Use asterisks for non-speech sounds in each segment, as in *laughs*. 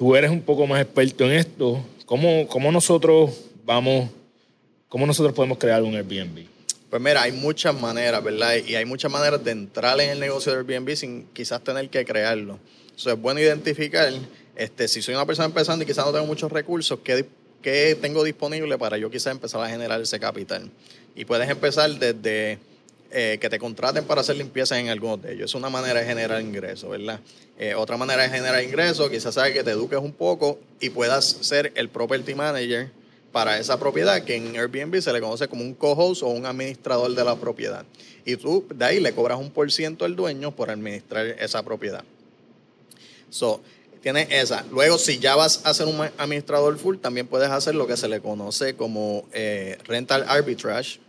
tú eres un poco más experto en esto. ¿Cómo, cómo nosotros vamos, cómo nosotros podemos crear un Airbnb? Pues mira, hay muchas maneras, ¿verdad? Y hay muchas maneras de entrar en el negocio de Airbnb sin quizás tener que crearlo. Eso es bueno identificar, este, si soy una persona empezando y quizás no tengo muchos recursos, ¿qué, qué tengo disponible para yo quizás empezar a generar ese capital? Y puedes empezar desde eh, que te contraten para hacer limpieza en algunos de ellos. Es una manera de generar ingresos, ¿verdad? Eh, otra manera de generar ingresos, quizás sabes que te eduques un poco y puedas ser el property manager para esa propiedad, que en Airbnb se le conoce como un co-host o un administrador de la propiedad. Y tú de ahí le cobras un por ciento al dueño por administrar esa propiedad. So, tienes esa. Luego, si ya vas a ser un administrador full, también puedes hacer lo que se le conoce como eh, rental arbitrage,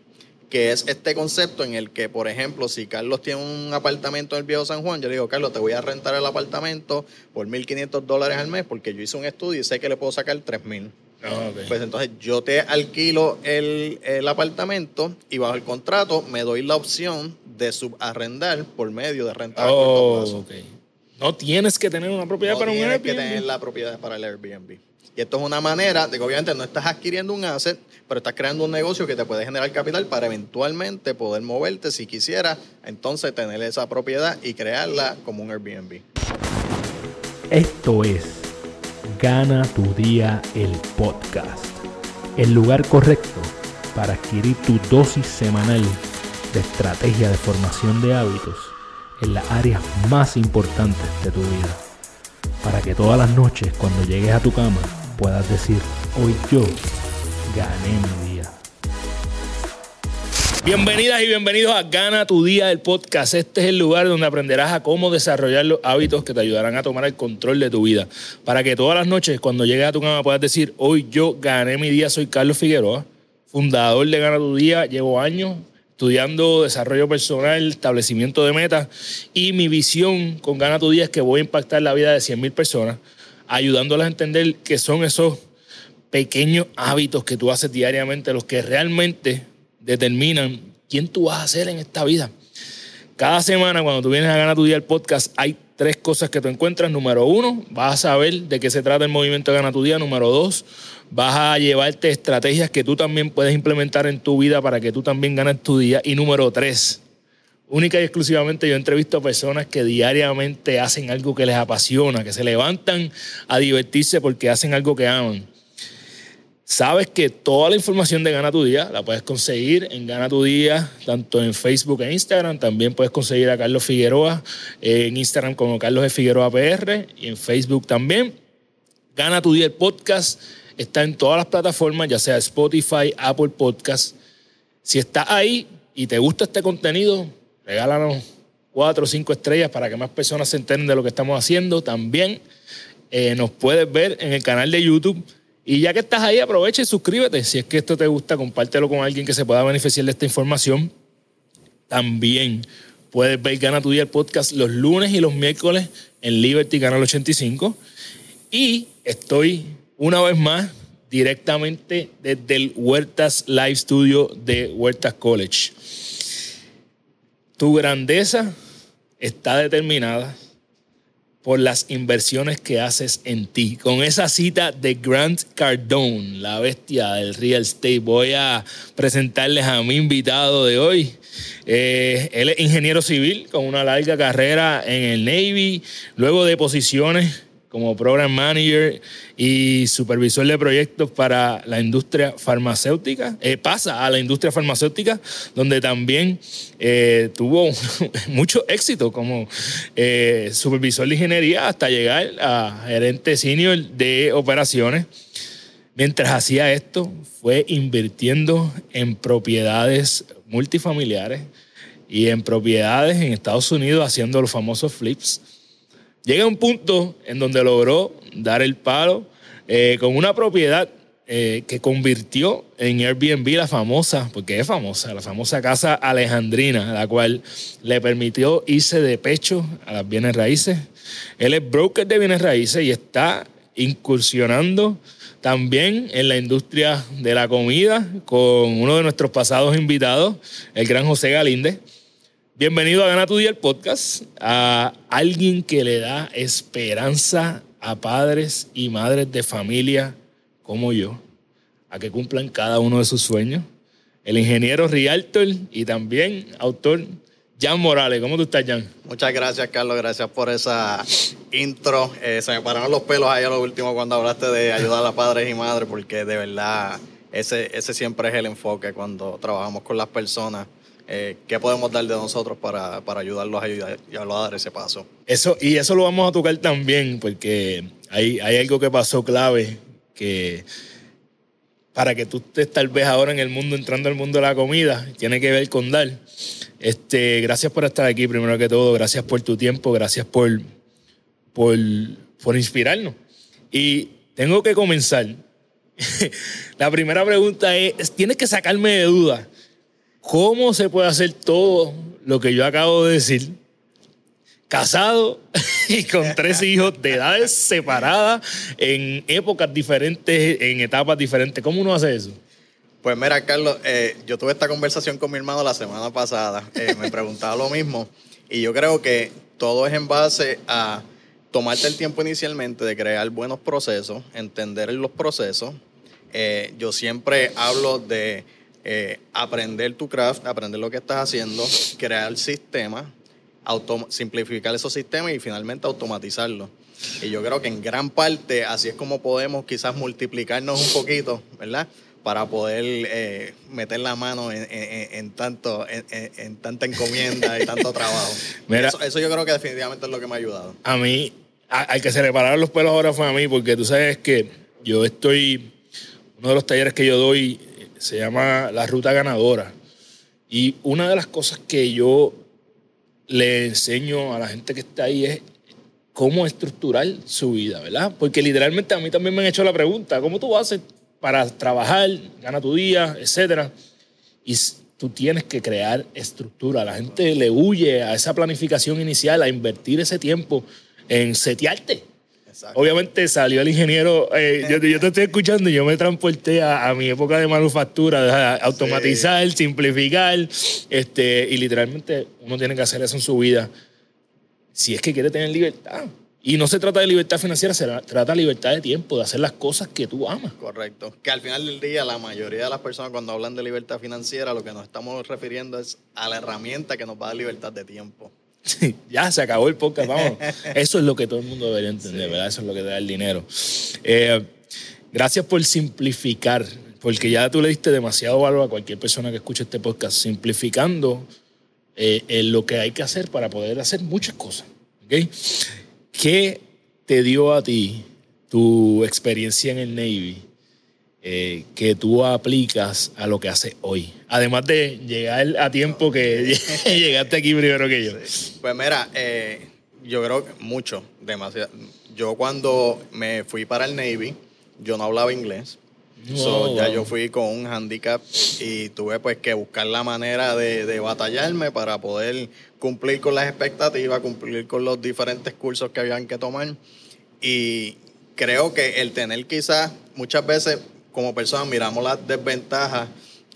que es este concepto en el que, por ejemplo, si Carlos tiene un apartamento en el viejo San Juan, yo le digo, Carlos, te voy a rentar el apartamento por 1.500 dólares al mes porque yo hice un estudio y sé que le puedo sacar 3.000. Ah, pues entonces yo te alquilo el, apartamento y bajo el contrato me doy la opción de subarrendar por medio de rentar oh, No tienes que tener una propiedad para un Airbnb. Tienes que tener la propiedad para el Airbnb. Y esto es una manera de que obviamente no estás adquiriendo un asset, pero estás creando un negocio que te puede generar capital para eventualmente poder moverte si quisieras, entonces tener esa propiedad y crearla como un Airbnb. Esto es Gana tu día el podcast. El lugar correcto para adquirir tu dosis semanal de estrategia de formación de hábitos en las áreas más importantes de tu vida. Para que todas las noches cuando llegues a tu cama puedas decir, hoy yo gané mi día. Bienvenidas y bienvenidos a Gana tu Día, el podcast. Este es el lugar donde aprenderás a cómo desarrollar los hábitos que te ayudarán a tomar el control de tu vida. Para que todas las noches, cuando llegues a tu cama, puedas decir, hoy yo gané mi día. Soy Carlos Figueroa, fundador de Gana tu Día. Llevo años estudiando desarrollo personal, establecimiento de metas y mi visión con Gana tu Día es que voy a impactar la vida de 100.000 personas ayudándolas a entender que son esos pequeños hábitos que tú haces diariamente los que realmente determinan quién tú vas a ser en esta vida. Cada semana cuando tú vienes a Gana tu Día el podcast hay tres cosas que tú encuentras. Número uno, vas a saber de qué se trata el movimiento Gana tu Día. Número dos, vas a llevarte estrategias que tú también puedes implementar en tu vida para que tú también ganes tu día. Y número tres, única y exclusivamente yo entrevisto a personas que diariamente hacen algo que les apasiona, que se levantan a divertirse porque hacen algo que aman. Sabes que toda la información de Gana tu Día la puedes conseguir en Gana tu Día, tanto en Facebook e Instagram. También puedes conseguir a Carlos Figueroa en Instagram como Carlos de Figueroa PR y en Facebook también. Gana tu Día el podcast está en todas las plataformas, ya sea Spotify, Apple Podcast. Si estás ahí y te gusta este contenido, regálanos cuatro o cinco estrellas para que más personas se enteren de lo que estamos haciendo. También eh, nos puedes ver en el canal de YouTube. Y ya que estás ahí, aprovecha y suscríbete. Si es que esto te gusta, compártelo con alguien que se pueda beneficiar de esta información. También puedes ver Gana tu Día el podcast los lunes y los miércoles en Liberty Canal 85. Y estoy una vez más directamente desde el Huertas Live Studio de Huertas College. Tu grandeza está determinada por las inversiones que haces en ti. Con esa cita de Grant Cardone, la bestia del real estate, voy a presentarles a mi invitado de hoy. Eh, él es ingeniero civil con una larga carrera en el Navy, luego de posiciones como Program Manager y supervisor de proyectos para la industria farmacéutica. Eh, pasa a la industria farmacéutica, donde también eh, tuvo *laughs* mucho éxito como eh, supervisor de ingeniería hasta llegar a gerente senior de operaciones. Mientras hacía esto, fue invirtiendo en propiedades multifamiliares y en propiedades en Estados Unidos haciendo los famosos flips llega un punto en donde logró dar el palo eh, con una propiedad eh, que convirtió en Airbnb la famosa, porque es famosa, la famosa casa alejandrina, la cual le permitió irse de pecho a las bienes raíces. Él es broker de bienes raíces y está incursionando también en la industria de la comida con uno de nuestros pasados invitados, el gran José Galíndez. Bienvenido a Gana tu Día el podcast, a alguien que le da esperanza a padres y madres de familia como yo a que cumplan cada uno de sus sueños. El ingeniero Rialtor y también autor Jan Morales. ¿Cómo tú estás, Jan? Muchas gracias, Carlos. Gracias por esa intro. Eh, se me pararon los pelos ahí a lo último cuando hablaste de ayudar a padres y madres, porque de verdad ese, ese siempre es el enfoque cuando trabajamos con las personas. Eh, ¿Qué podemos dar de nosotros para, para ayudarlos a, ayudar, a dar ese paso? Eso, y eso lo vamos a tocar también, porque hay, hay algo que pasó clave que para que tú estés tal vez ahora en el mundo, entrando al mundo de la comida, tiene que ver con dar. Este, gracias por estar aquí, primero que todo, gracias por tu tiempo, gracias por, por, por inspirarnos. Y tengo que comenzar. *laughs* la primera pregunta es, tienes que sacarme de duda, ¿cómo se puede hacer todo lo que yo acabo de decir? casado *laughs* y con tres hijos de edades separadas, en épocas diferentes, en etapas diferentes. ¿Cómo uno hace eso? Pues mira, Carlos, eh, yo tuve esta conversación con mi hermano la semana pasada. Eh, me *laughs* preguntaba lo mismo. Y yo creo que todo es en base a tomarte el tiempo inicialmente de crear buenos procesos, entender los procesos. Eh, yo siempre hablo de aprender tu craft, aprender lo que estás haciendo, crear sistemas simplificar esos sistemas y finalmente automatizarlos. Y yo creo que en gran parte así es como podemos quizás multiplicarnos un poquito, ¿verdad? Para poder eh, meter la mano en, tanto, en, tanta encomienda y tanto *laughs* trabajo. eso, yo creo que definitivamente es lo que me ha ayudado. A mí, al que se le pararon los pelos ahora fue a mí, porque tú sabes que yo estoy, uno de los talleres que yo doy se llama La Ruta Ganadora. Y una de las cosas que yo le enseño a la gente que está ahí es cómo estructurar su vida, ¿verdad? Porque literalmente a mí también me han hecho la pregunta, ¿cómo tú haces para trabajar, gana tu día, etcétera? Y tú tienes que crear estructura. La gente le huye a esa planificación inicial, a invertir ese tiempo en setearte. Obviamente salió el ingeniero, eh, yo, te estoy escuchando y yo me transporté a, mi época de manufactura, automatizar, simplificar, este, y literalmente uno tiene que hacer eso en su vida si es que quiere tener libertad. Y no se trata de libertad financiera, se trata de libertad de tiempo, de hacer las cosas que tú amas. Correcto. Que al final del día la mayoría de las personas cuando hablan de libertad financiera lo que nos estamos refiriendo es a la herramienta que nos va a dar libertad de tiempo. Ya se acabó el podcast, vamos. *laughs* Eso es lo que todo el mundo debería entender, ¿verdad? Eso es lo que te da el dinero. Eh, gracias por simplificar, porque ya tú le diste demasiado valor a cualquier persona que escuche este podcast, simplificando eh, lo que hay que hacer para poder hacer muchas cosas. ¿okay? ¿Qué te dio a ti tu experiencia en el Navy? Eh, que tú aplicas a lo que hace hoy? Además de llegar a tiempo que *laughs* llegaste aquí primero que yo. Pues mira, eh, yo creo que mucho, demasiado. Yo cuando me fui para el Navy, yo no hablaba inglés. Ya yo fui con un handicap y tuve pues que buscar la manera de, de, batallarme para poder cumplir con las expectativas, cumplir con los diferentes cursos que habían que tomar. Y creo que el tener quizás muchas veces como personas miramos las desventajas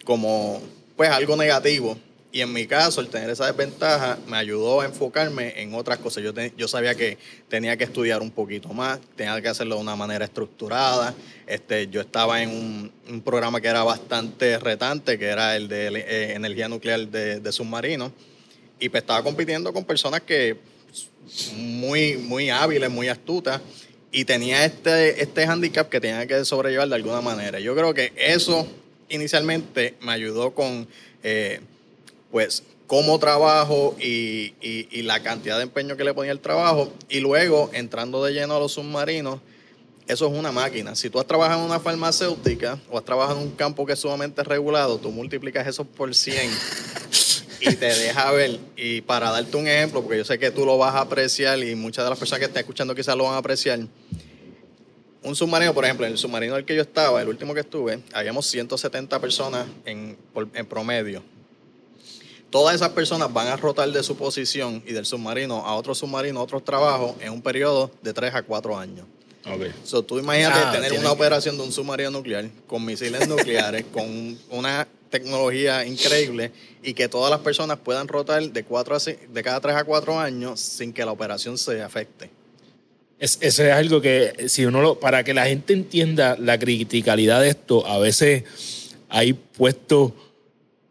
como pues algo negativo. Y en mi caso, el tener esa desventaja me ayudó a enfocarme en otras cosas. Yo, yo sabía que tenía que estudiar un poquito más, tenía que hacerlo de una manera estructurada. Este, yo estaba en un, programa que era bastante retante, que era el de eh, energía nuclear de, de submarinos. Y pues estaba compitiendo con personas que muy, muy hábiles, muy astutas y tenía este, este handicap que tenía que sobrellevar de alguna manera. Yo creo que eso inicialmente me ayudó con, eh, pues, cómo trabajo y, y, la cantidad de empeño que le ponía el trabajo. Y luego, entrando de lleno a los submarinos, eso es una máquina. Si tú has trabajado en una farmacéutica o has trabajado en un campo que es sumamente regulado, tú multiplicas eso por 100 *laughs* y te deja ver. Y para darte un ejemplo, porque yo sé que tú lo vas a apreciar y muchas de las personas que están escuchando quizás lo van a apreciar. Un submarino, por ejemplo, en el submarino del que yo estaba, el último que estuve, habíamos 170 personas en, en promedio. Todas esas personas van a rotar de su posición y del submarino a otro submarino, a otros trabajos, en un periodo de 3 a 4 años. Okay. So, tú imagínate ah, tener una operación de un submarino nuclear con misiles nucleares, *laughs* con una tecnología increíble y que todas las personas puedan rotar de, cuatro a, de cada 3 a 4 años sin que la operación se afecte. Es, eso es algo que, si uno lo, para que la gente entienda la criticalidad de esto, a veces hay puestos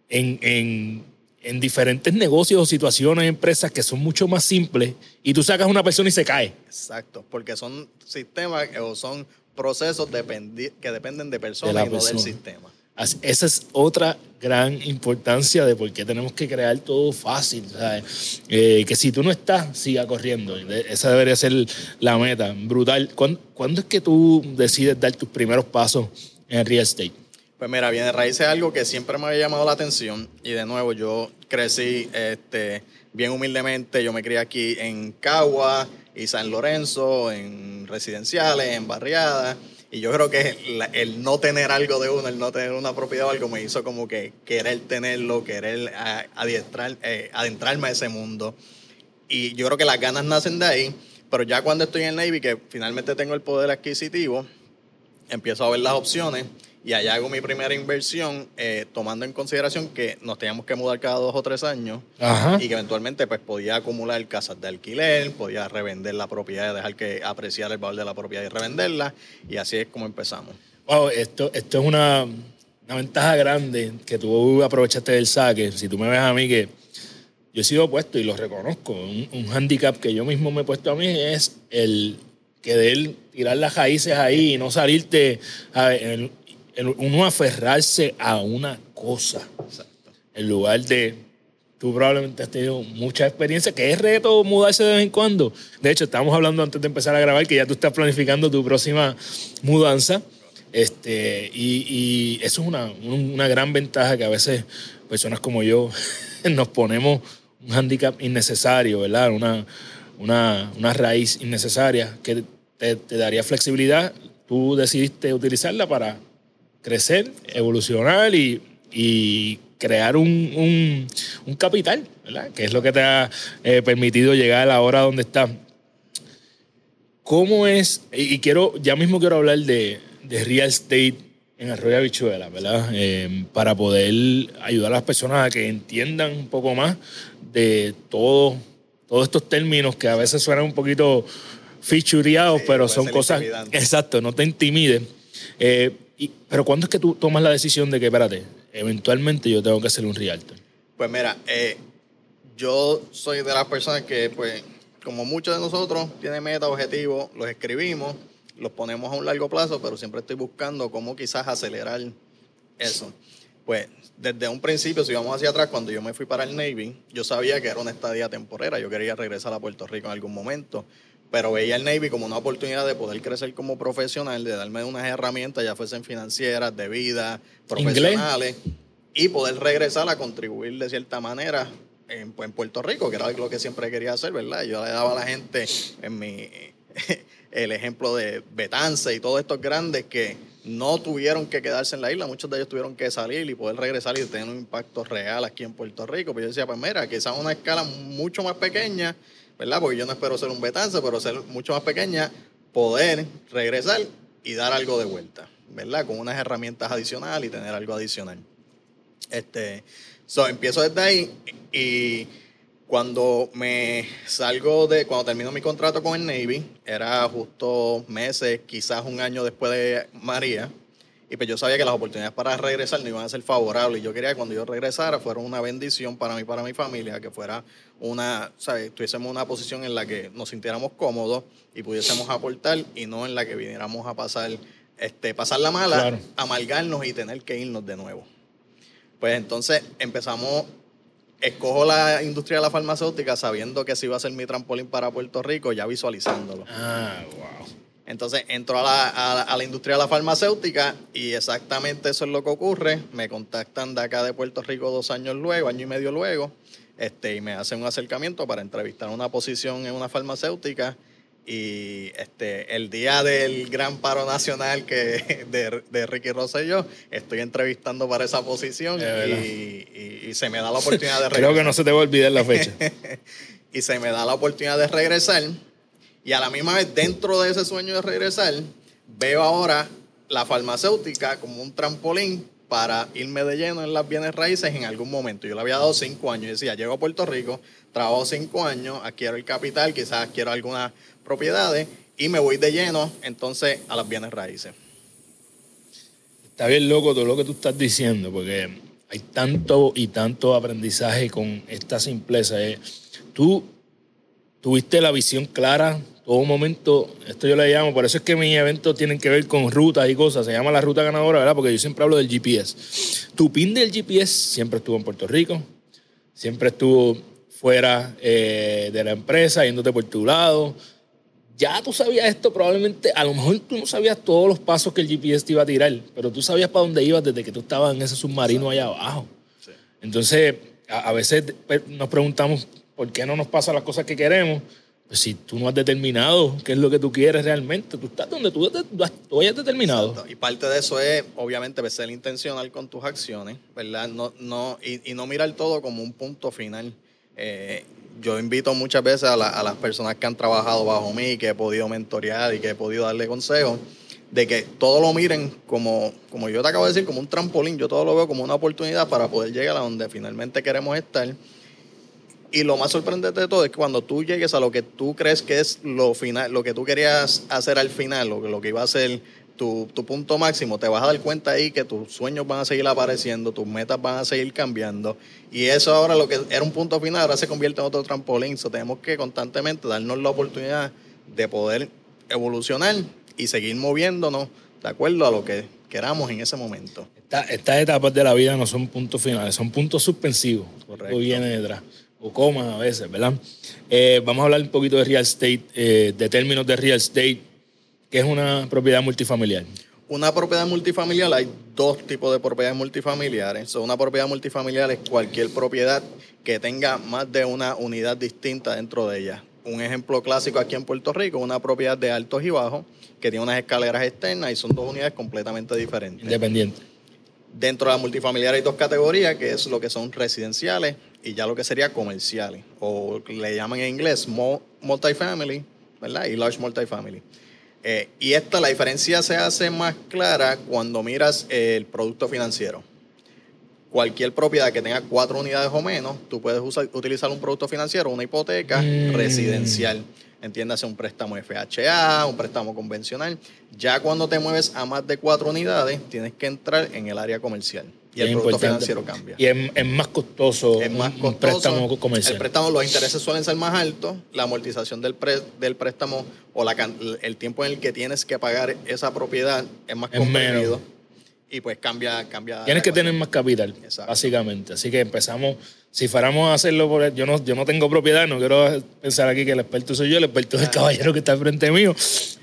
en, en, en diferentes negocios o situaciones, empresas que son mucho más simples y tú sacas a una persona y se cae. Exacto, porque son sistemas o son procesos dependi- que dependen de personas De y no del sistema. Esa es otra gran importancia de por qué tenemos que crear todo fácil. ¿sabes? Eh, que si tú no estás, siga corriendo. De- Esa debería ser la meta. Brutal. ¿Cuándo, es que tú decides dar tus primeros pasos en real estate? Pues mira, viene raíz es algo que siempre me había llamado la atención y de nuevo yo crecí este, bien humildemente, yo me crié aquí en Cagua y San Lorenzo, en residenciales, en barriadas y yo creo que la- el no tener algo de uno, el no tener una propiedad o algo me hizo como que querer tenerlo, querer adiestrar, eh, adentrarme a ese mundo. Y yo creo que las ganas nacen de ahí, pero ya cuando estoy en el Navy, que finalmente tengo el poder adquisitivo, empiezo a ver las opciones y allá hago mi primera inversión, eh, tomando en consideración que nos teníamos que mudar cada dos o tres años Ajá. y que eventualmente pues podía acumular casas de alquiler, podía revender la propiedad, dejar que apreciar el valor de la propiedad y revenderla y así es como empezamos. Wow, esto, esto es una, una ventaja grande que tú aprovechaste del saque. Si tú me ves a mí que yo he sido opuesto y lo reconozco, un, un handicap que yo mismo me he puesto a mí es el querer tirar las raíces ahí y no salirte, a ver, el- el- uno aferrarse a una cosa Exacto. en lugar de tú probablemente has tenido mucha experiencia, que es reto mudarse de vez en cuando. De hecho, estábamos hablando antes de empezar a grabar que ya tú estás planificando tu próxima mudanza. Este, y, y eso es una, un- una gran ventaja que a veces personas como yo *laughs* nos ponemos un hándicap innecesario, ¿verdad? Una, una, una raíz innecesaria que te, te daría flexibilidad. Tú decidiste utilizarla para crecer, evolucionar y, y crear un, un- un capital, ¿verdad? Que es lo que te ha eh, permitido llegar a la hora donde estás. ¿Cómo es? Y quiero, ya mismo quiero hablar de, de real estate en Arroyo Habichuela, ¿verdad? Eh, para poder ayudar a las personas a que entiendan un poco más de todo, todos estos términos que a veces suenan un poquito fichureados, Sí, pero son cosas... Exacto, no te intimiden. Eh, y- pero ¿cuándo es que tú tomas la decisión de que, espérate, eventualmente yo tengo que ser un realtor? Pues mira, eh, yo soy de las personas que, pues, como muchos de nosotros, tienen metas, objetivos, los escribimos, los ponemos a un largo plazo, pero siempre estoy buscando cómo quizás acelerar eso. Pues, desde un principio, si vamos hacia atrás, cuando yo me fui para el Navy, yo sabía que era una estadía temporera, yo quería regresar a Puerto Rico en algún momento, pero veía el Navy como una oportunidad de poder crecer como profesional, de darme unas herramientas, ya fuesen financieras, de vida, ¿Inglés? profesionales y poder regresar a contribuir de cierta manera en, pues, en Puerto Rico, que era lo que siempre quería hacer, ¿verdad? Yo le daba a la gente en mi *laughs* el ejemplo de Betance y todos estos grandes que no tuvieron que quedarse en la isla, muchos de ellos tuvieron que salir y poder regresar y tener un impacto real aquí en Puerto Rico. Pero yo decía, pues mira, quizás a una escala mucho más pequeña, ¿verdad? Porque yo no espero ser un Betance, pero ser mucho más pequeña, poder regresar y dar algo de vuelta, ¿verdad? Con unas herramientas adicionales y tener algo adicional. Este, so, empiezo desde ahí y cuando me salgo de, cuando termino mi contrato con el Navy, era justo meses, quizás un año después de María, y pues yo sabía que las oportunidades para regresar no iban a ser favorables. Y yo quería que cuando yo regresara fuera una bendición para mí para mi familia, que fuera una, ¿sabes? Tuviésemos una posición en la que nos sintiéramos cómodos y pudiésemos aportar y no en la que viniéramos a pasar, este, pasar la mala, Claro. amargarnos y tener que irnos de nuevo. Pues entonces empezamos, escojo la industria de la farmacéutica sabiendo que ese iba a ser mi trampolín para Puerto Rico, ya visualizándolo. Ah, wow. Entonces entro a la, a la- a la industria de la farmacéutica y exactamente eso es lo que ocurre. Me contactan de acá de Puerto Rico dos años luego, año y medio luego, este, y me hacen un acercamiento para entrevistar una posición en una farmacéutica. Y este, el día del gran paro nacional que *laughs* de, de Ricky Rosselló, estoy entrevistando para esa posición y, y- y se me da la oportunidad de *laughs* Creo que no se te va a olvidar la fecha. *laughs* y se me da la oportunidad de regresar. Y a la misma vez, dentro de ese sueño de regresar, veo ahora la farmacéutica como un trampolín para irme de lleno en las bienes raíces en algún momento. Yo le había dado cinco años. Yo decía, llego a Puerto Rico, trabajo cinco años, adquiero el capital, quizás adquiero algunas propiedades y me voy de lleno entonces a las bienes raíces. Está bien loco todo lo que tú estás diciendo, porque hay tanto y tanto aprendizaje con esta simpleza. eh. Tú tuviste la visión clara, todo momento, esto yo le llamo, por eso es que mis eventos tienen que ver con rutas y cosas, se llama la ruta ganadora, ¿verdad? Porque yo siempre hablo del GPS. Tu pin del GPS siempre estuvo en Puerto Rico, siempre estuvo fuera eh, de la empresa, yéndote por tu lado. Ya tú sabías esto, probablemente, a lo mejor tú no sabías todos los pasos que el GPS te iba a tirar, pero tú sabías para dónde ibas desde que tú estabas en ese submarino allá abajo. Sí. Entonces, a, a veces pe- nos preguntamos por qué no nos pasan las cosas que queremos. Pues si tú no has determinado qué es lo que tú quieres realmente, tú estás donde tú, tú hayas determinado. Y parte de eso es, obviamente, pues, ser intencional con tus acciones, ¿verdad? No, no, y, no mirar todo como un punto final. Eh, yo invito muchas veces a las personas que han trabajado bajo mí, que he podido mentorear y que he podido darle consejos, de que todo lo miren como, como yo te acabo de decir, como un trampolín. Yo todo lo veo como una oportunidad para poder llegar a donde finalmente queremos estar. Y lo más sorprendente de todo es que cuando tú llegues a lo que tú crees que es lo final, lo que tú querías hacer al final, lo, que- lo que iba a ser tu, tu punto máximo, te vas a dar cuenta ahí que tus sueños van a seguir apareciendo, tus metas van a seguir cambiando. Y eso ahora lo que era un punto final, ahora se convierte en otro trampolín. So, tenemos que constantemente darnos la oportunidad de poder evolucionar y seguir moviéndonos de acuerdo a lo que queramos en ese momento. Esta- estas etapas de la vida no son puntos finales, son puntos suspensivos. Correcto. O viene detrás. O comas a veces, ¿verdad? Eh, vamos a hablar un poquito de real estate, eh, de términos de real estate, que es una propiedad multifamiliar. Una propiedad multifamiliar, hay dos tipos de propiedades multifamiliares. So, una propiedad multifamiliar es cualquier propiedad que tenga más de una unidad distinta dentro de ella. Un ejemplo clásico aquí en Puerto Rico, una propiedad de altos y bajos que tiene unas escaleras externas y son dos unidades completamente diferentes. Independiente. Dentro de la multifamiliar hay dos categorías, que es lo que son residenciales y ya lo que sería comerciales, o le llaman en inglés small multifamily, ¿verdad? Y large multifamily. Eh, y esta, la diferencia se hace más clara cuando miras el producto financiero. Cualquier propiedad que tenga cuatro unidades o menos, tú puedes usar- utilizar un producto financiero, una hipoteca Mm. residencial. Entiéndase un préstamo FHA, un préstamo convencional. Ya cuando te mueves a más de cuatro unidades, tienes que entrar en el área comercial. Y el producto financiero cambia. Y es, es más costoso es más un- costoso. un préstamo comercial. El préstamo, los intereses suelen ser más altos. La amortización del, pre- del préstamo o la, el tiempo en el que tienes que pagar esa propiedad es más comprimido. Y pues cambia, cambia. Tienes que tener más capital, Exacto. básicamente. Así que empezamos, si fuéramos a hacerlo por... Yo no, yo no tengo propiedad, no quiero pensar aquí que el experto soy yo, el experto es el caballero que está al frente mío.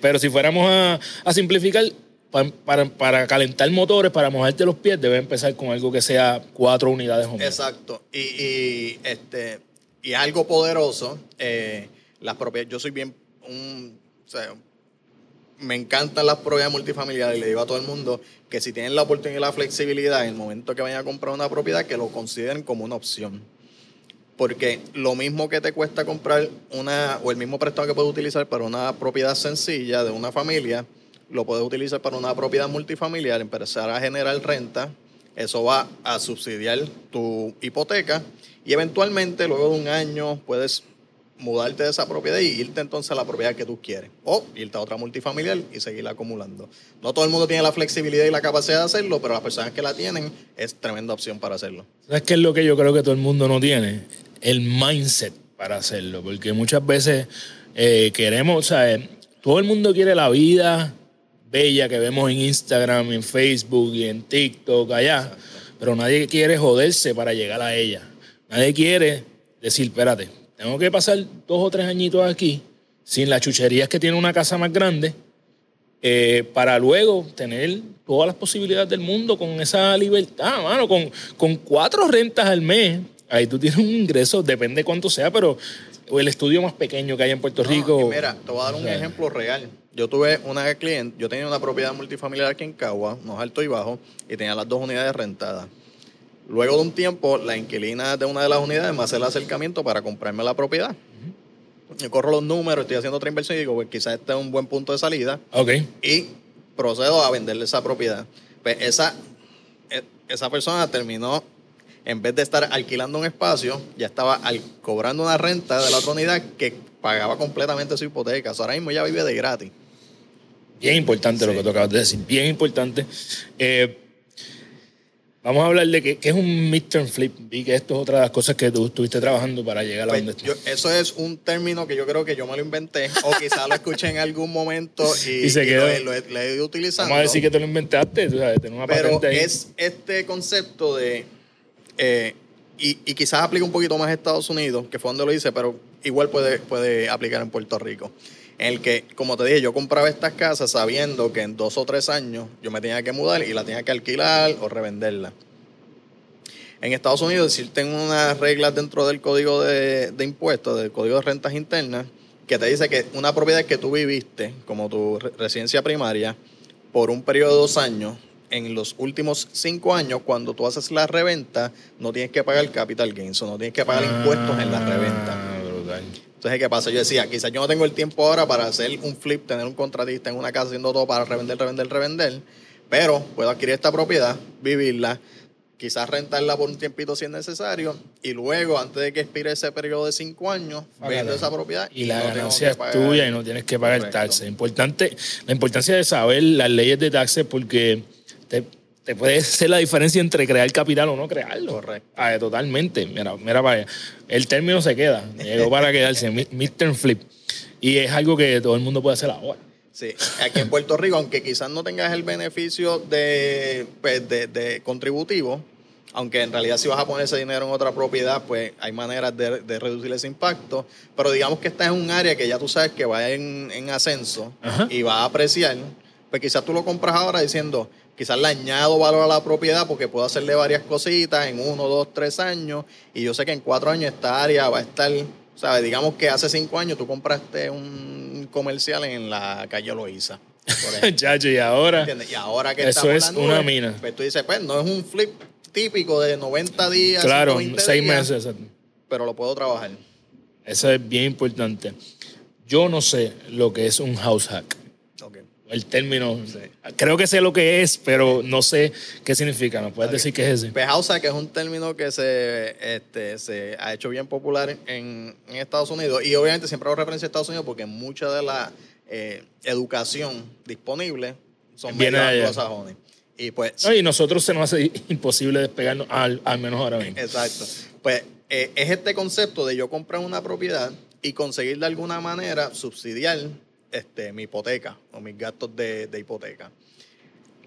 Pero si fuéramos a, a simplificar, pa- para, para calentar motores, para mojarte los pies, debe empezar con algo que sea cuatro unidades o menos. Exacto. Y, y, este, y algo poderoso. eh, las propiedades, yo soy bien un, o sea, me encantan las propiedades multifamiliares y le digo a todo el mundo que si tienen la oportunidad y la flexibilidad en el momento que vayan a comprar una propiedad, que lo consideren como una opción. Porque lo mismo que te cuesta comprar una, o el mismo préstamo que puedes utilizar para una propiedad sencilla de una familia, lo puedes utilizar para una propiedad multifamiliar, empezar a generar renta, eso va a subsidiar tu hipoteca y eventualmente luego de un año puedes mudarte de esa propiedad y irte entonces a la propiedad que tú quieres. O irte a otra multifamiliar y seguir acumulando. No todo el mundo tiene la flexibilidad y la capacidad de hacerlo, pero las personas que la tienen es tremenda opción para hacerlo. ¿Sabes qué es lo que yo creo que todo el mundo no tiene? El mindset para hacerlo. Porque muchas veces eh, queremos, o sea, eh, todo el mundo quiere la vida bella que vemos en Instagram, en Facebook y en TikTok allá. Pero nadie quiere joderse para llegar a ella. Nadie quiere decir, espérate, tengo que pasar dos o tres añitos aquí sin las chucherías que tiene una casa más grande eh, para luego tener todas las posibilidades del mundo con esa libertad, mano, con, con cuatro rentas al mes. Ahí tú tienes un ingreso, depende cuánto sea, pero el estudio más pequeño que hay en Puerto No, Rico. mira, te voy a dar un o sea, ejemplo real. Yo tuve una cliente, yo tenía una propiedad multifamiliar aquí en Cagua, unos altos y bajos, y tenía las dos unidades rentadas. Luego de un tiempo, la inquilina de una de las unidades me hace el acercamiento para comprarme la propiedad. Yo corro los números, estoy haciendo otra inversión y digo, pues quizás este es un buen punto de salida Ok. y procedo a venderle esa propiedad. Pues esa, e- esa persona terminó, en vez de estar alquilando un espacio, ya estaba al- cobrando una renta de la otra unidad que pagaba completamente su hipoteca. ahora mismo ya vive de gratis. Bien importante lo que tú acabas de decir, bien importante. Eh, vamos a hablar de qué, es un midterm flip. Vi que esto es otra de las cosas que tú estuviste trabajando para llegar a pues donde estás. Eso es un término que yo creo que yo me lo inventé o quizás lo escuché en algún momento *laughs* y, se quedó, lo, he, ido utilizando. Vamos a decir que te lo inventaste, tú sabes, una Pero es este concepto de... Eh, y, y, quizás aplica un poquito más a Estados Unidos, que fue donde lo hice, pero igual puede, puede aplicar en Puerto Rico en el que, como te dije, yo compraba estas casas sabiendo que en dos o tres años yo me tenía que mudar y la tenía que alquilar o revenderla. En Estados Unidos, tengo unas reglas dentro del código de, impuestos, del código de rentas internas, que te dice que una propiedad que tú viviste como tu residencia primaria por un periodo de dos años, en los últimos cinco años, cuando tú haces la reventa, no tienes que pagar capital gains o no tienes que pagar impuestos en la reventa. Ah, entonces, ¿qué pasa? Yo decía, quizás yo no tengo el tiempo ahora para hacer un flip, tener un contratista en una casa haciendo todo para revender, revender, revender, pero puedo adquirir esta propiedad, vivirla, quizás rentarla por un tiempito si es necesario, y luego, antes de que expire ese periodo de cinco años, vendo esa propiedad. Y, la ganancia es tuya y no tienes que pagar taxes. Importante, la importancia de saber las leyes de taxes porque te te puede ser la diferencia entre crear capital o no crearlo. Correcto. Ah, totalmente. Mira, mira para El término se queda. Llegó para quedarse. Mr. Flip. Y es algo que todo el mundo puede hacer ahora. Sí, aquí en Puerto Rico, aunque quizás no tengas el beneficio de, pues, de, contributivo, aunque en realidad si vas a poner ese dinero en otra propiedad, pues hay maneras de, reducir ese impacto. Pero digamos que estás en un área que ya tú sabes que va en, en ascenso y va a apreciar, pues quizás tú lo compras ahora diciendo, quizás le añado valor a la propiedad porque puedo hacerle varias cositas en uno, dos, tres años y yo sé que en cuatro años esta área va a estar, ¿sabes? Digamos que hace cinco años tú compraste un comercial en la calle Loíza. *laughs* Chacho, y ahora. Y ahora que Eso es una mina. Pues tú dices, pues no es un flip típico de 90 días. Claro, seis meses. Pero lo puedo trabajar. Eso es bien importante. Yo no sé lo que es un house hack el término. Creo que sé lo que es, pero no sé qué significa. ¿No puedes decir qué es ese? Pejausa, que es un término que se, este, se ha hecho bien popular en, Estados Unidos. Y obviamente siempre hago referencia a Estados Unidos porque mucha de la eh, educación disponible son bien anglosajones. Y pues. y nosotros se nos hace imposible despegarnos, al, al menos ahora mismo. Exacto. Pues eh, es este concepto de yo comprar una propiedad y conseguir de alguna manera subsidiar este, mi hipoteca o mis gastos de, hipoteca.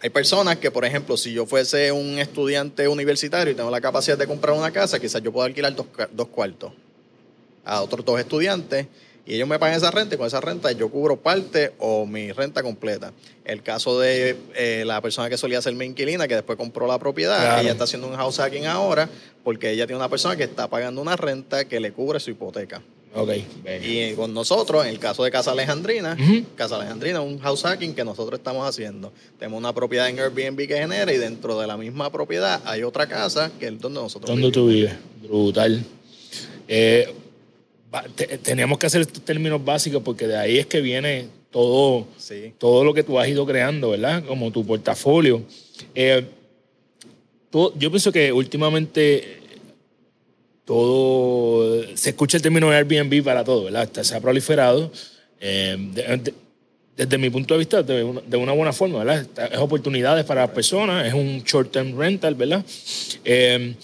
Hay personas que, por ejemplo, si yo fuese un estudiante universitario y tengo la capacidad de comprar una casa, quizás yo puedo alquilar dos, dos cuartos a otros dos estudiantes y ellos me pagan esa renta y con esa renta yo cubro parte o mi renta completa. El caso de eh, la persona que solía ser mi inquilina, que después compró la propiedad, ella está haciendo un house hacking ahora porque ella tiene una persona que está pagando una renta que le cubre su hipoteca. Okay. Y con nosotros, en el caso de Casa Alejandrina, Casa Alejandrina es un house hacking que nosotros estamos haciendo. Tenemos una propiedad en Airbnb que genera y dentro de la misma propiedad hay otra casa que es donde nosotros ¿Dónde tú vives? Brutal. Eh, teníamos que hacer estos términos básicos porque de ahí es que viene todo, todo lo que tú has ido creando, ¿verdad? Como tu portafolio. Eh, yo pienso que últimamente todo, se escucha el término Airbnb para todo, ¿verdad? Se ha proliferado. Eh, desde mi punto de vista, de una, buena forma, ¿verdad? Es oportunidades para las personas, es un short-term rental, ¿verdad? Eh,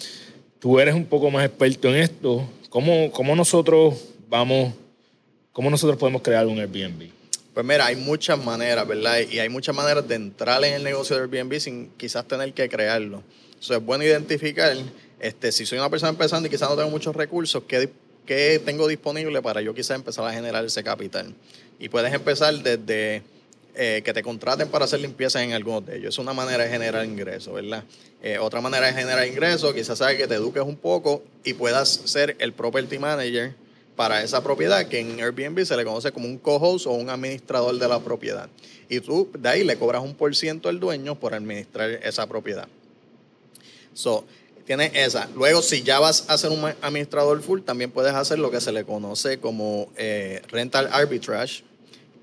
tú eres un poco más experto en esto. ¿Cómo, ¿Cómo, nosotros vamos, cómo nosotros podemos crear un Airbnb? Pues mira, hay muchas maneras, ¿verdad? Y hay muchas maneras de entrar en el negocio de Airbnb sin quizás tener que crearlo. Eso es bueno identificar este, si soy una persona empezando y quizás no tengo muchos recursos, ¿qué, tengo disponible para yo quizás empezar a generar ese capital? Y puedes empezar desde eh, que te contraten para hacer limpieza en algunos de ellos. Es una manera de generar ingresos, ¿verdad? Eh, otra manera de generar ingresos, quizás sea que te eduques un poco y puedas ser el property manager para esa propiedad, que en Airbnb se le conoce como un co-host o un administrador de la propiedad. Y tú de ahí le cobras un por ciento al dueño por administrar esa propiedad. So, Tienes esa. Luego, si ya vas a ser un administrador full, también puedes hacer lo que se le conoce como eh, rental arbitrage,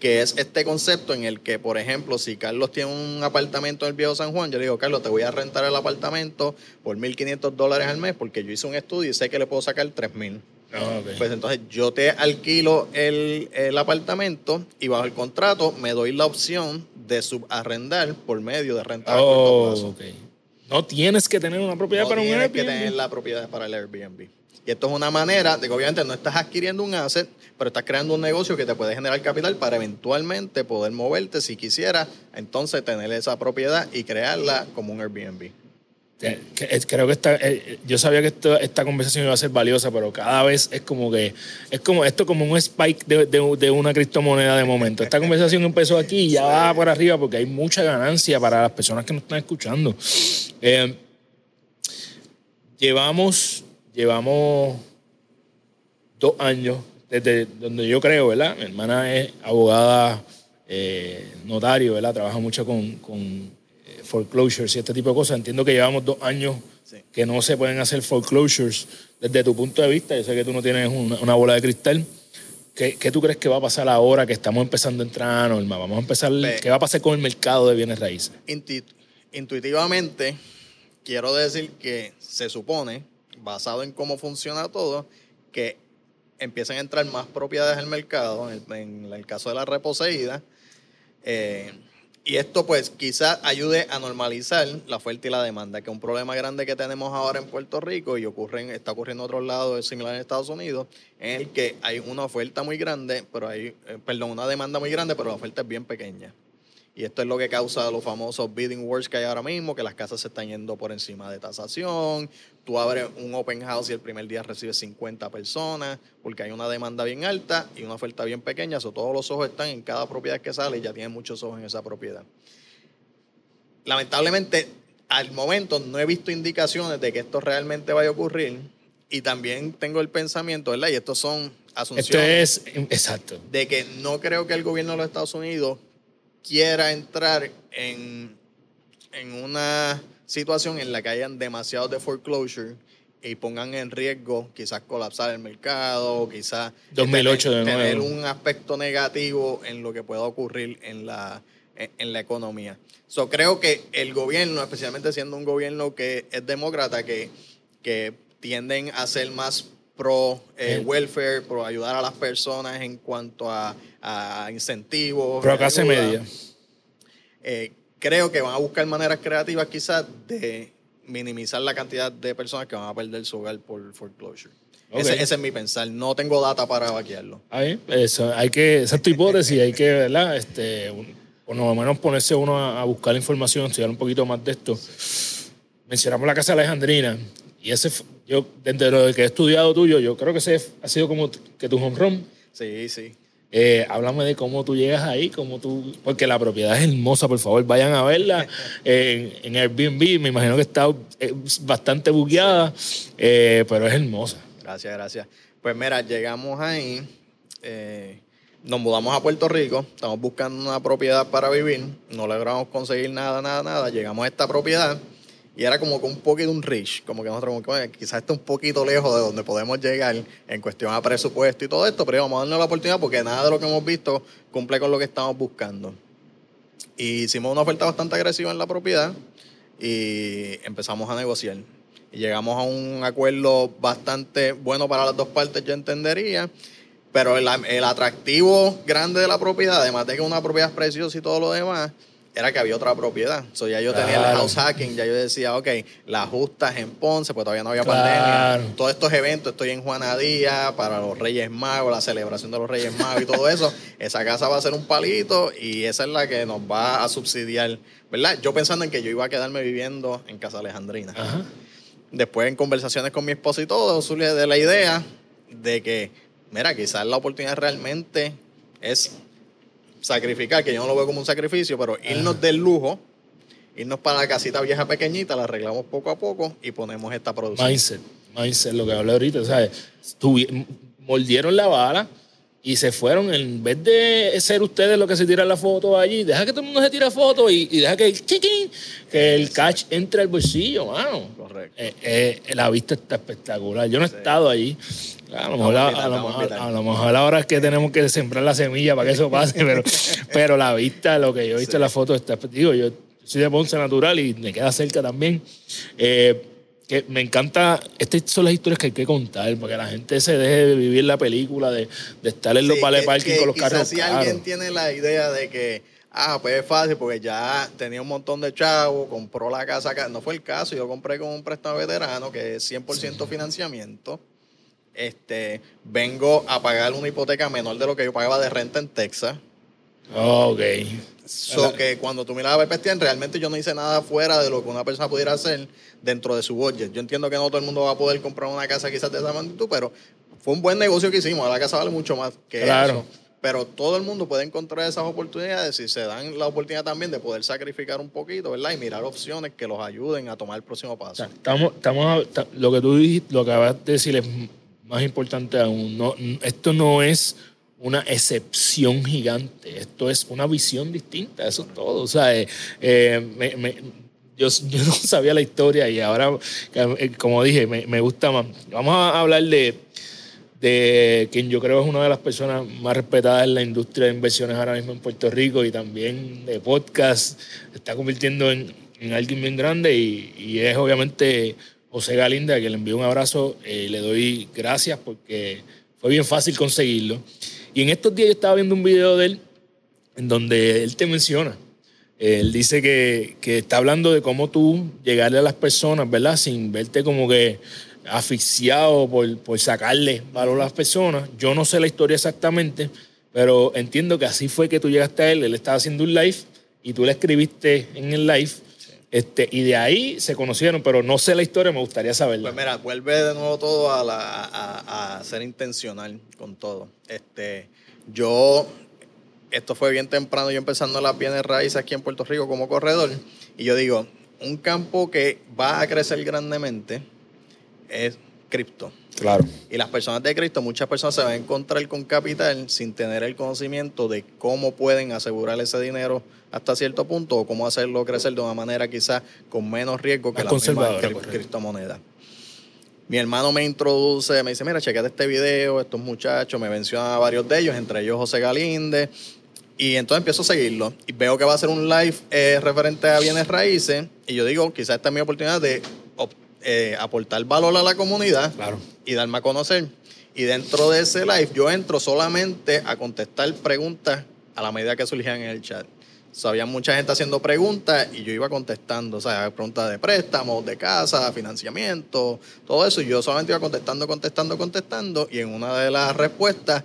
que es este concepto en el que, por ejemplo, si Carlos tiene un apartamento en el Viejo San Juan, yo le digo, Carlos, te voy a rentar el apartamento por 1.500 dólares al mes porque yo hice un estudio y sé que le puedo sacar 3.000. Ah, ok. Pues entonces yo te alquilo el, el apartamento y bajo el contrato me doy la opción de subarrendar por medio de renta a corto Oh, plazo. No tienes que tener una propiedad No para un tienes que Airbnb. tener la propiedad para el Airbnb. Y esto es una manera de que obviamente no estás adquiriendo un asset, pero estás creando un negocio que te puede generar capital para eventualmente poder moverte si quisieras, entonces tener esa propiedad y crearla como un Airbnb. Es- Creo que esta, eh, yo sabía que esta conversación iba a ser valiosa, pero cada vez es como que es como esto como un spike de, de- de una criptomoneda de momento. Esta conversación empezó aquí y ya va por arriba porque hay mucha ganancia para las personas que nos están escuchando. Eh, llevamos, llevamos dos años desde donde yo creo, ¿verdad? Mi hermana es abogada, eh, notario, ¿verdad? Trabaja mucho con, eh, foreclosures y este tipo de cosas. Entiendo que llevamos dos años Sí. que no se pueden hacer foreclosures desde tu punto de vista. Yo sé que tú no tienes una, una bola de cristal. ¿Qué, qué tú crees que va a pasar ahora que estamos empezando a entrar, Norma? Vamos a empezar. ¿qué va a pasar con el mercado de bienes raíces? Inti- intuitivamente, quiero decir que se supone, basado en cómo funciona todo, que empiezan a entrar más propiedades al mercado, en, en el caso de la reposeída. eh, y esto pues quizás ayude a normalizar la oferta y la demanda, que es un problema grande que tenemos ahora en Puerto Rico y ocurre está ocurriendo en otros lados, similar en Estados Unidos, en el que hay una oferta muy grande, pero hay, eh, perdón, una demanda muy grande, pero la oferta es bien pequeña. Y esto es lo que causa los famosos bidding wars que hay ahora mismo, que las casas se están yendo por encima de tasación. Tú abres un open house y el primer día recibes 50 personas porque hay una demanda bien alta y una oferta bien pequeña. So, todos los ojos están en cada propiedad que sale y ya tienen muchos ojos en esa propiedad. Lamentablemente, al momento no he visto indicaciones de que esto realmente vaya a ocurrir. Y también tengo el pensamiento, ¿verdad? Y estos son asunciones Esto es, exacto. de que no creo que el gobierno de los Estados Unidos quiera entrar en, en una situación en la que hayan demasiados de foreclosure y pongan en riesgo quizás colapsar el mercado, quizás 2008 de tener, un aspecto negativo en lo que pueda ocurrir en la, en, en la economía. So, creo que el gobierno, especialmente siendo un gobierno que es demócrata, que, que tienden a ser más pro eh, Bien. welfare, pro ayudar a las personas en cuanto a, a incentivos. Pero clase media. eh, creo que van a buscar maneras creativas quizás de minimizar la cantidad de personas que van a perder su hogar por foreclosure. Ese, ese es mi pensar. No tengo data para vaquearlo. Ahí, eso, hay que, esa es tu hipótesis, hay que, ¿verdad? Este, un- por lo menos ponerse uno a, a buscar información, estudiar un poquito más de esto. Mencionamos la Casa Alejandrina, y ese, yo, desde lo que he estudiado tuyo, yo creo que ese ha sido como que tu home run. Sí, sí. Eh, háblame de cómo tú llegas ahí, cómo tú, porque la propiedad es hermosa, por favor, vayan a verla *laughs* en, en Airbnb, me imagino que está eh, bastante bugueada, eh, pero es hermosa. Gracias, gracias. Pues mira, llegamos ahí, eh, nos mudamos a Puerto Rico, estamos buscando una propiedad para vivir, no logramos conseguir nada, nada, nada, llegamos a esta propiedad y era como un poquito un reach, como que nosotros como que, "Oye, quizás está un poquito lejos de donde podemos llegar en cuestión a presupuesto y todo esto, pero vamos a darnos la oportunidad porque nada de lo que hemos visto cumple con lo que estamos buscando. Y hicimos una oferta bastante agresiva en la propiedad y empezamos a negociar. Y llegamos a un acuerdo bastante bueno para las dos partes, yo entendería. Pero el, el atractivo grande de la propiedad, además de que una propiedad preciosa y todo lo demás, era que había otra propiedad. So, ya yo tenía el house hacking, ya yo decía, ok, las justas en Ponce, pues todavía no había Claro. pandemia. Todos estos eventos, estoy en Juanadía para los Reyes Magos, la celebración de los Reyes Magos y todo eso. *laughs* Esa casa va a ser un palito y esa es la que nos va a subsidiar, ¿verdad? Yo pensando en que yo iba a quedarme viviendo en Casa Alejandrina. Ajá. Después en conversaciones con mi esposo y todo, surge de la idea de que, mira, quizás la oportunidad realmente es sacrificar, que yo no lo veo como un sacrificio, pero irnos del lujo, irnos para la casita vieja pequeñita, la arreglamos poco a poco y ponemos esta producción. Mindset, mindset, lo que hablé ahorita, ¿sabes? Tuvi- mordieron la bala y se fueron, en vez de ser ustedes los que se tiran la foto allí, deja que todo el mundo se tire foto y, y deja que el chiquín, que el cash entre al bolsillo, mano. Correcto. Eh, eh, la vista está espectacular. Yo no he estado allí. A lo, mejor, a a, lo a lo ahora es que tenemos que sembrar la semilla para que eso pase, pero, *laughs* pero la vista, lo que yo he visto en la foto, está, digo, yo soy de Ponce natural y me queda cerca también. Eh, que me encanta, estas son las historias que hay que contar, porque la gente se deje de vivir la película, de, de estar en los Sí, vale que- parking que con los carros si caros. alguien tiene la idea de que, ah, pues es fácil porque ya tenía un montón de chavos, compró la casa acá. No fue el caso, yo compré con un préstamo veterano que es 100% financiamiento. Este, vengo a pagar una hipoteca menor de lo que yo pagaba de renta en Texas. Oh, ok. So que cuando tú miras la perspectiva, realmente yo no hice nada fuera de lo que una persona pudiera hacer dentro de su budget. Yo entiendo que no todo el mundo va a poder comprar una casa quizás de esa magnitud, pero fue un buen negocio que hicimos. La casa vale mucho más que Claro. eso. Pero todo el mundo puede encontrar esas oportunidades si se dan la oportunidad también de poder sacrificar un poquito, ¿verdad? Y mirar opciones que los ayuden a tomar el próximo O paso. sea, estamos, estamos, ta- lo que tú dijiste, lo que acabas de decir es más importante aún. No, esto no es una excepción gigante, esto es una visión distinta, eso es todo. O sea, eh, eh, yo, no *laughs* sabía la historia y ahora, eh, como dije, me, gusta más. Vamos a hablar de, de quien yo creo es una de las personas más respetadas en la industria de inversiones ahora mismo en Puerto Rico y también de podcast. Está convirtiendo en, en alguien bien grande y es obviamente José Galinda, a quien le envío un abrazo. eh, le doy gracias porque fue bien fácil conseguirlo. Y en estos días yo estaba viendo un video de él en donde él te menciona. Él dice que, que está hablando de cómo tú llegarle a las personas, ¿verdad? Sin verte como que asfixiado por, por sacarle valor a las personas. Yo no sé la historia exactamente, pero entiendo que así fue que tú llegaste a él. Él estaba haciendo un live y tú le escribiste en el live. Este, y de ahí se conocieron, pero no sé la historia, me gustaría saberla. Pues mira, vuelve de nuevo todo a, la- a- ser intencional con todo. Este, yo, esto fue bien temprano, yo empezando las bienes raíces aquí en Puerto Rico como corredor, y yo digo, un campo que va a crecer grandemente es cripto. claro. Y las personas de cripto, muchas personas se van a encontrar con capital sin tener el conocimiento de cómo pueden asegurar ese dinero hasta cierto punto o cómo hacerlo crecer de una manera quizás con menos riesgo que las correcto. criptomonedas. Mi hermano me introduce, me dice, mira, chequete este video, estos muchachos, me menciona a varios de ellos, entre ellos José Galinde, y entonces empiezo a seguirlo y veo que va a ser un live eh, referente a bienes raíces y yo digo, quizás esta es mi oportunidad de eh, aportar valor a la comunidad Claro. y darme a conocer. Y dentro de ese live yo entro solamente a contestar preguntas a la medida que surgían en el chat. So, había mucha gente haciendo preguntas y yo iba contestando, o sea, preguntas de préstamos, de casa, financiamiento, todo eso. Y yo solamente iba contestando, contestando, contestando. Y en una de las respuestas,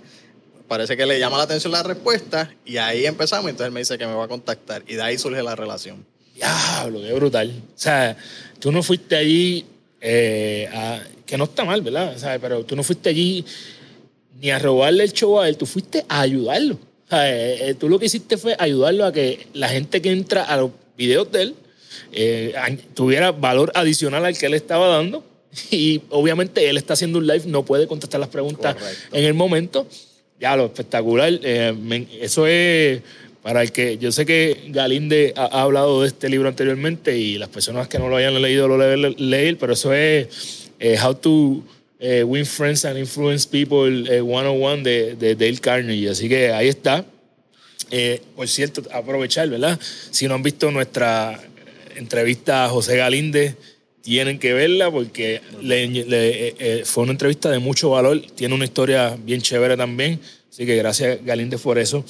parece que le llama la atención la respuesta. Y ahí empezamos. Entonces él me dice que me va a contactar. Y de ahí surge la relación. Diablo, qué brutal. O sea, tú no fuiste allí, eh, a- que no está mal, ¿verdad? Pero tú no fuiste allí ni a robarle el show a él, tú fuiste a ayudarlo. Eh, eh, tú lo que hiciste fue ayudarlo a que la gente que entra a los videos de él eh, tuviera valor adicional al que él estaba dando. *laughs* Y obviamente él está haciendo un live, no puede contestar las preguntas Correcto. en el momento. Ya, lo espectacular. eh, me- eso es para el que yo sé que Galinde ha, ha hablado de este libro anteriormente y las personas que no lo hayan leído lo deben leer, pero eso es eh, How to eh, Win Friends and Influence People eh, 101 de, de Dale Carnegie. Así que ahí está. Eh, por cierto, aprovechar, ¿verdad? Si no han visto nuestra entrevista a José Galinde, tienen que verla porque fue una entrevista de mucho valor. Tiene una historia bien chévere también. Así que gracias, Galinde, por eso.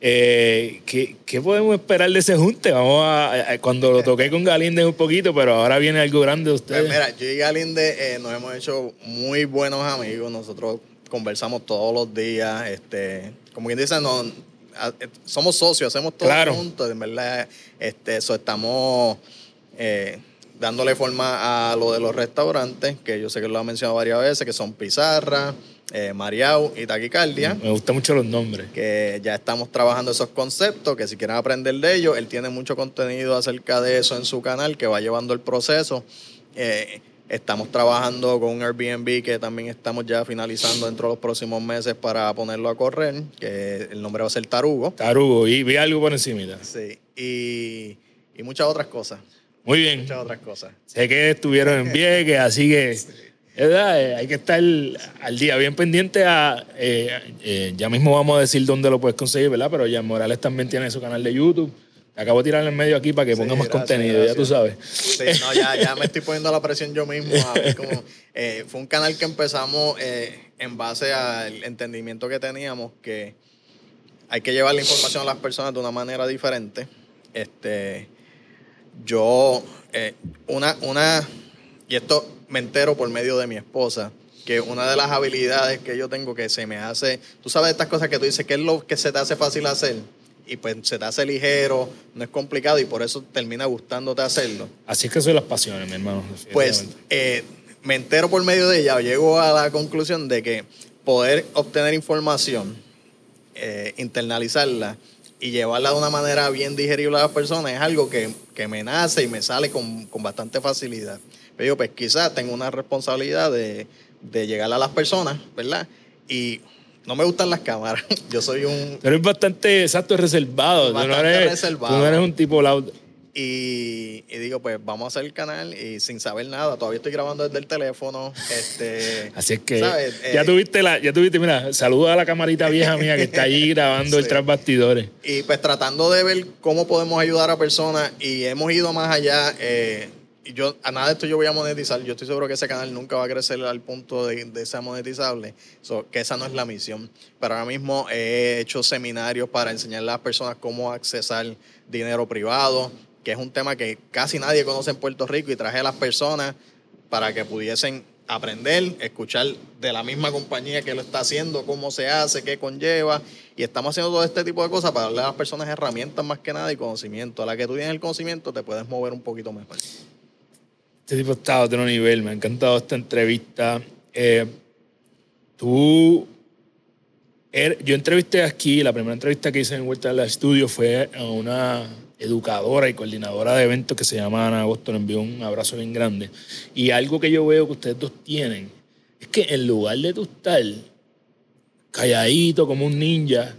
Eh, ¿qué, qué podemos esperar de ese junte? Vamos a, a- cuando lo toqué con Galinde un poquito, pero ahora viene algo grande de Pues ustedes. mira, yo y Galinde eh, nos hemos hecho muy buenos amigos. Nosotros conversamos todos los días. Este, como quien dice, no, eh, somos socios, hacemos todo Claro. juntos. En verdad, este, eso estamos eh, dándole forma a lo de los restaurantes, que yo sé que lo ha mencionado varias veces, que son Pizarra, eh, Mariau y Taquicardia Me gustan mucho los nombres. que ya estamos trabajando esos conceptos, que si quieren aprender de ellos, él tiene mucho contenido acerca de eso en su canal, que va llevando el proceso. Eh, estamos trabajando con un Airbnb que también estamos ya finalizando dentro de los próximos meses para ponerlo a correr, que el nombre va a ser Tarugo. Tarugo, y vi algo por encima. Sí, y, y muchas otras cosas, Muy bien. muchas otras cosas. Sé que estuvieron en Vieques, así que verdad, Eh, hay que estar al día, bien pendiente a. eh, eh, ya mismo vamos a decir dónde lo puedes conseguir, ¿verdad? Pero Jan Morales también tiene su canal de YouTube. Te acabo de tirar en medio aquí para que Sí, ponga más gracias, contenido, ya tú sabes. Sí, no, ya, ya me estoy poniendo la presión yo mismo. A ver cómo- *laughs* eh, fue un canal que empezamos eh, en base al entendimiento que teníamos que hay que llevar la información a las personas de una manera diferente. Este, yo, eh, una, una, y esto me entero por medio de mi esposa, que una de las habilidades que yo tengo que se me hace, tú sabes estas cosas que tú dices, ¿qué es lo que se te hace fácil hacer? Y pues se te hace ligero, no es complicado y por eso termina gustándote hacerlo. Así es que son las pasiones, mi hermano. Pues eh, me entero por medio de ella, o llego a la conclusión de que poder obtener información, eh, internalizarla y llevarla de una manera bien digerible a las personas es algo que, que me nace y me sale con, con bastante facilidad. Pero digo, pues quizás tengo una responsabilidad de, de llegar a las personas, ¿verdad? Y no me gustan las cámaras. *laughs* Yo soy un, Tú eres bastante exacto, reservado. Tú no Bastante eres, reservado. Tú no eres un tipo loud. Y, y digo, pues vamos a hacer el canal y sin saber nada, todavía estoy grabando desde el teléfono. Este, *laughs* Así es que ¿sabes? ya Eh, tuviste la, ya tuviste, mira, saluda a la camarita vieja mía que está allí *laughs* grabando el Sí. tras bastidores. Y pues tratando de ver cómo podemos ayudar a personas y hemos ido más allá. eh, yo, a nada de esto yo voy a monetizar. Yo estoy seguro que ese canal nunca va a crecer al punto de, ser monetizable. So, que esa no es la misión. Pero ahora mismo he hecho seminarios para enseñarle a las personas cómo accesar dinero privado, que es un tema que casi nadie conoce en Puerto Rico y traje a las personas para que pudiesen aprender, escuchar de la misma compañía que lo está haciendo, cómo se hace, qué conlleva. Y estamos haciendo todo este tipo de cosas para darle a las personas herramientas más que nada y conocimiento. A la que tú tienes el conocimiento te puedes mover un poquito mejor. Este tipo está a otro nivel. Me ha encantado esta entrevista. Eh, tú. er- yo entrevisté aquí, la primera entrevista que hice en Vuelta al Estudio fue a una educadora y coordinadora de eventos que se llama Ana Agosto. Le envió un abrazo bien grande. Y algo que yo veo que ustedes dos tienen es que en lugar de tú estar calladito como un ninja,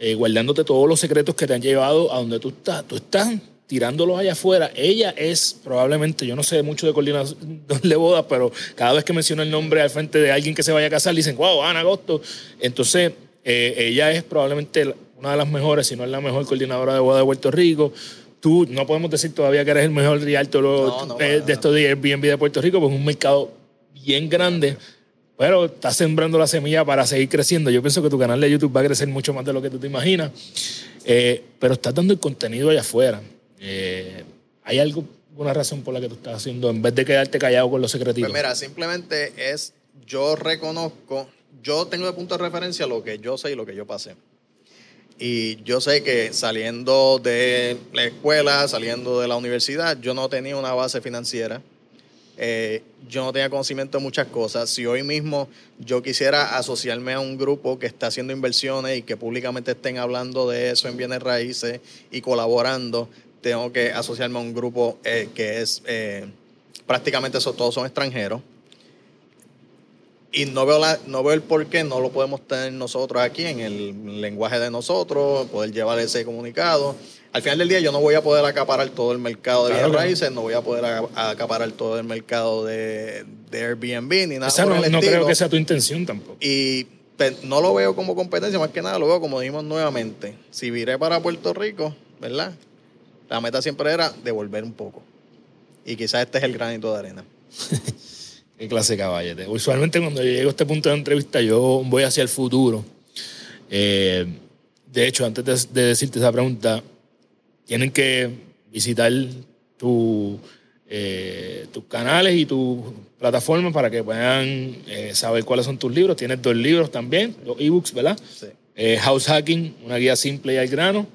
eh, guardándote todos los secretos que te han llevado a donde tú estás. Tú estás tirándolos allá afuera. Ella es probablemente, yo no sé mucho de coordinación de bodas, pero cada vez que menciono el nombre al frente de alguien que se vaya a casar, dicen, wow, Ana Agosto. Entonces, eh, ella es probablemente una de las mejores, si no es la mejor coordinadora de bodas de Puerto Rico. Tú, no podemos decir todavía que eres el mejor realtor No, no, eh, para de estos de Airbnb de Puerto Rico, porque es un mercado bien grande. Pero estás sembrando la semilla para seguir creciendo. Yo pienso que tu canal de YouTube va a crecer mucho más de lo que tú te imaginas. Eh, pero estás dando el contenido allá afuera. Eh, ¿Hay alguna razón por la que tú estás haciendo en vez de quedarte callado con los secretitos? Pues mira, simplemente es, yo reconozco, yo tengo de punto de referencia lo que yo sé y lo que yo pasé. Y yo sé que saliendo de la escuela, saliendo de la universidad, yo no tenía una base financiera. Eh, yo no tenía conocimiento de muchas cosas. Si hoy mismo yo quisiera asociarme a un grupo que está haciendo inversiones y que públicamente estén hablando de eso en bienes raíces y colaborando, tengo que asociarme a un grupo eh, que es eh, prácticamente eso, todos son extranjeros. Y no veo, la, no veo el por qué no lo podemos tener nosotros aquí en el lenguaje de nosotros, poder llevar ese comunicado. Al final del día yo no voy a poder acaparar todo el mercado de Claro raíces, no voy a poder acaparar todo el mercado de, de Airbnb ni nada Esa por no, el no creo que sea tu intención tampoco. Y pe- no lo veo como competencia, más que nada lo veo como dijimos nuevamente. Si viré para Puerto Rico, ¿verdad? La meta siempre era devolver un poco. Y quizás este es el granito de arena. *laughs* Qué clase de caballete. Usualmente cuando yo llego a este punto de entrevista yo voy hacia el futuro. Eh, de hecho, antes de, de decirte esa pregunta, tienen que visitar tu, eh, tus canales y tus plataformas para que puedan eh, saber cuáles son tus libros. Tienes dos libros también, dos ebooks, ¿verdad? Sí. Eh, House Hacking, una guía simple y al grano.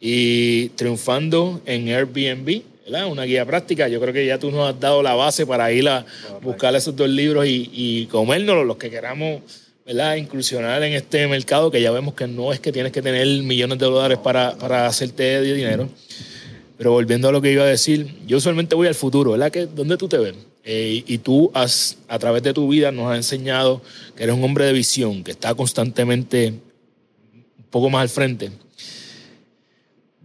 Y Triunfando en Airbnb, ¿verdad? Una guía práctica. Yo creo que ya tú nos has dado la base para ir a buscar esos dos libros y, y comérnoslos, los que queramos, ¿verdad? Incursionar en este mercado que ya vemos que no es que tienes que tener millones de dólares para, hacerte dinero. Pero volviendo a lo que iba a decir, yo usualmente voy al futuro, ¿verdad? Que, ¿Dónde tú te ves? Eh, y tú has, a través de tu vida nos has enseñado que eres un hombre de visión, que está constantemente un poco más al frente.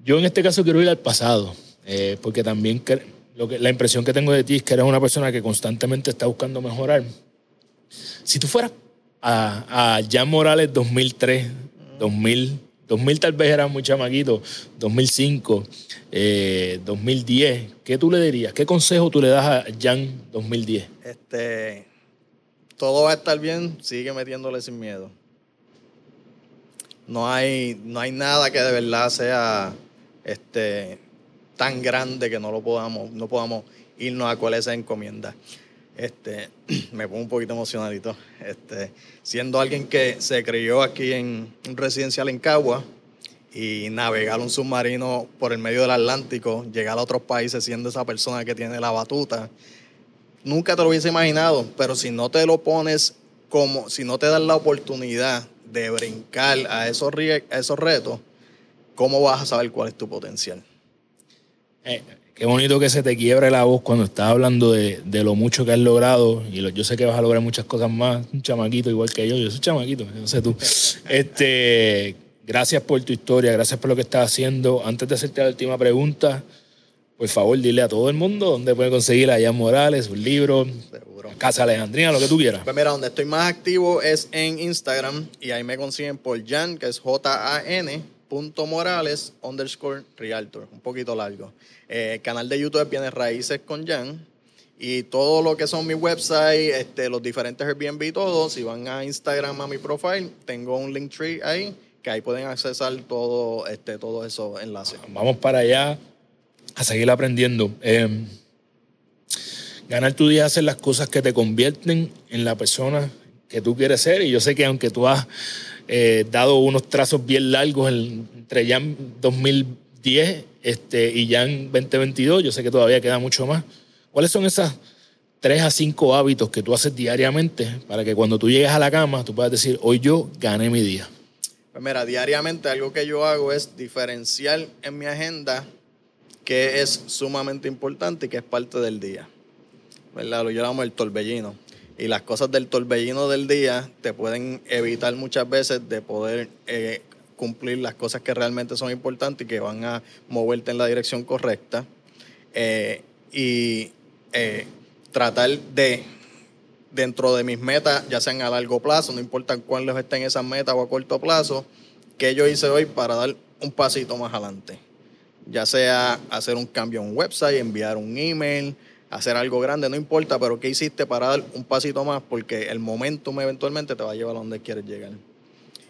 Yo en este caso quiero ir al pasado, eh, porque también la impresión que tengo de ti es que eres una persona que constantemente está buscando mejorar. Si tú fueras a, Jan Morales 2003, 2000, 2000 tal vez era muy chamaquito, 2005, 2010. Eh, ¿Qué tú le dirías? ¿Qué consejo tú le das a Jan 2010? Este, todo va a estar bien, sigue metiéndole sin miedo. No hay, no hay nada que de verdad sea este, tan grande que no lo podamos, no podamos irnos a cuál es esa encomienda. Este, *clears throat* me pongo un poquito emocionalito. Este, siendo alguien que se crió aquí en un residencial en Cagua y navegar un submarino por el medio del Atlántico, llegar a otros países siendo esa persona que tiene la batuta, nunca te lo hubiese imaginado, pero si no te lo pones como, si no te das la oportunidad de brincar a esos, a esos retos, ¿cómo vas a saber cuál es tu potencial? Eh, qué bonito que se te quiebre la voz cuando estás hablando de, lo mucho que has logrado. Y yo sé que vas a lograr muchas cosas más. Un chamaquito igual que yo. Yo soy chamaquito, no sé tú. Este, gracias por tu historia, gracias por lo que estás haciendo. Antes de hacerte la última pregunta, por favor, dile a todo el mundo dónde puede conseguir a Jan Morales, sus libros, Casa Alejandrina, lo que tú quieras. Pues mira, donde estoy más activo es en Instagram y ahí me consiguen por Jan, que es J-A-N punto Morales underscore Realtor, un poquito largo. Eh, canal de YouTube viene Raíces con Jan. Y todo lo que son mi website, este, los diferentes Airbnb y todo, si van a Instagram a mi profile, tengo un link tree ahí, que ahí pueden accesar todo, este, todos esos enlaces. Vamos para allá a seguir aprendiendo. Eh, ganar tu día hacer las cosas que te convierten en la persona que tú quieres ser. Y yo sé que aunque tú has eh, dado unos trazos bien largos entre ya 2010 este, y ya en 2022. Yo sé que todavía queda mucho más. ¿Cuáles son esas tres a cinco hábitos que tú haces diariamente para que cuando tú llegues a la cama tú puedas decir, hoy yo gané mi día? Pues mira, diariamente algo que yo hago es diferenciar en mi agenda que es sumamente importante y que es parte del día. ¿Verdad? Lo llamamos el torbellino y las cosas del torbellino del día te pueden evitar muchas veces de poder eh, cumplir las cosas que realmente son importantes y que van a moverte en la dirección correcta. Eh, y eh, tratar de, dentro de mis metas, ya sean a largo plazo, no importa cuáles estén esas metas o a corto plazo, que yo hice hoy para dar un pasito más adelante. Ya sea hacer un cambio en un website, enviar un email, hacer algo grande, no importa, pero ¿qué hiciste para dar un pasito más? Porque el momentum eventualmente te va a llevar a donde quieres llegar.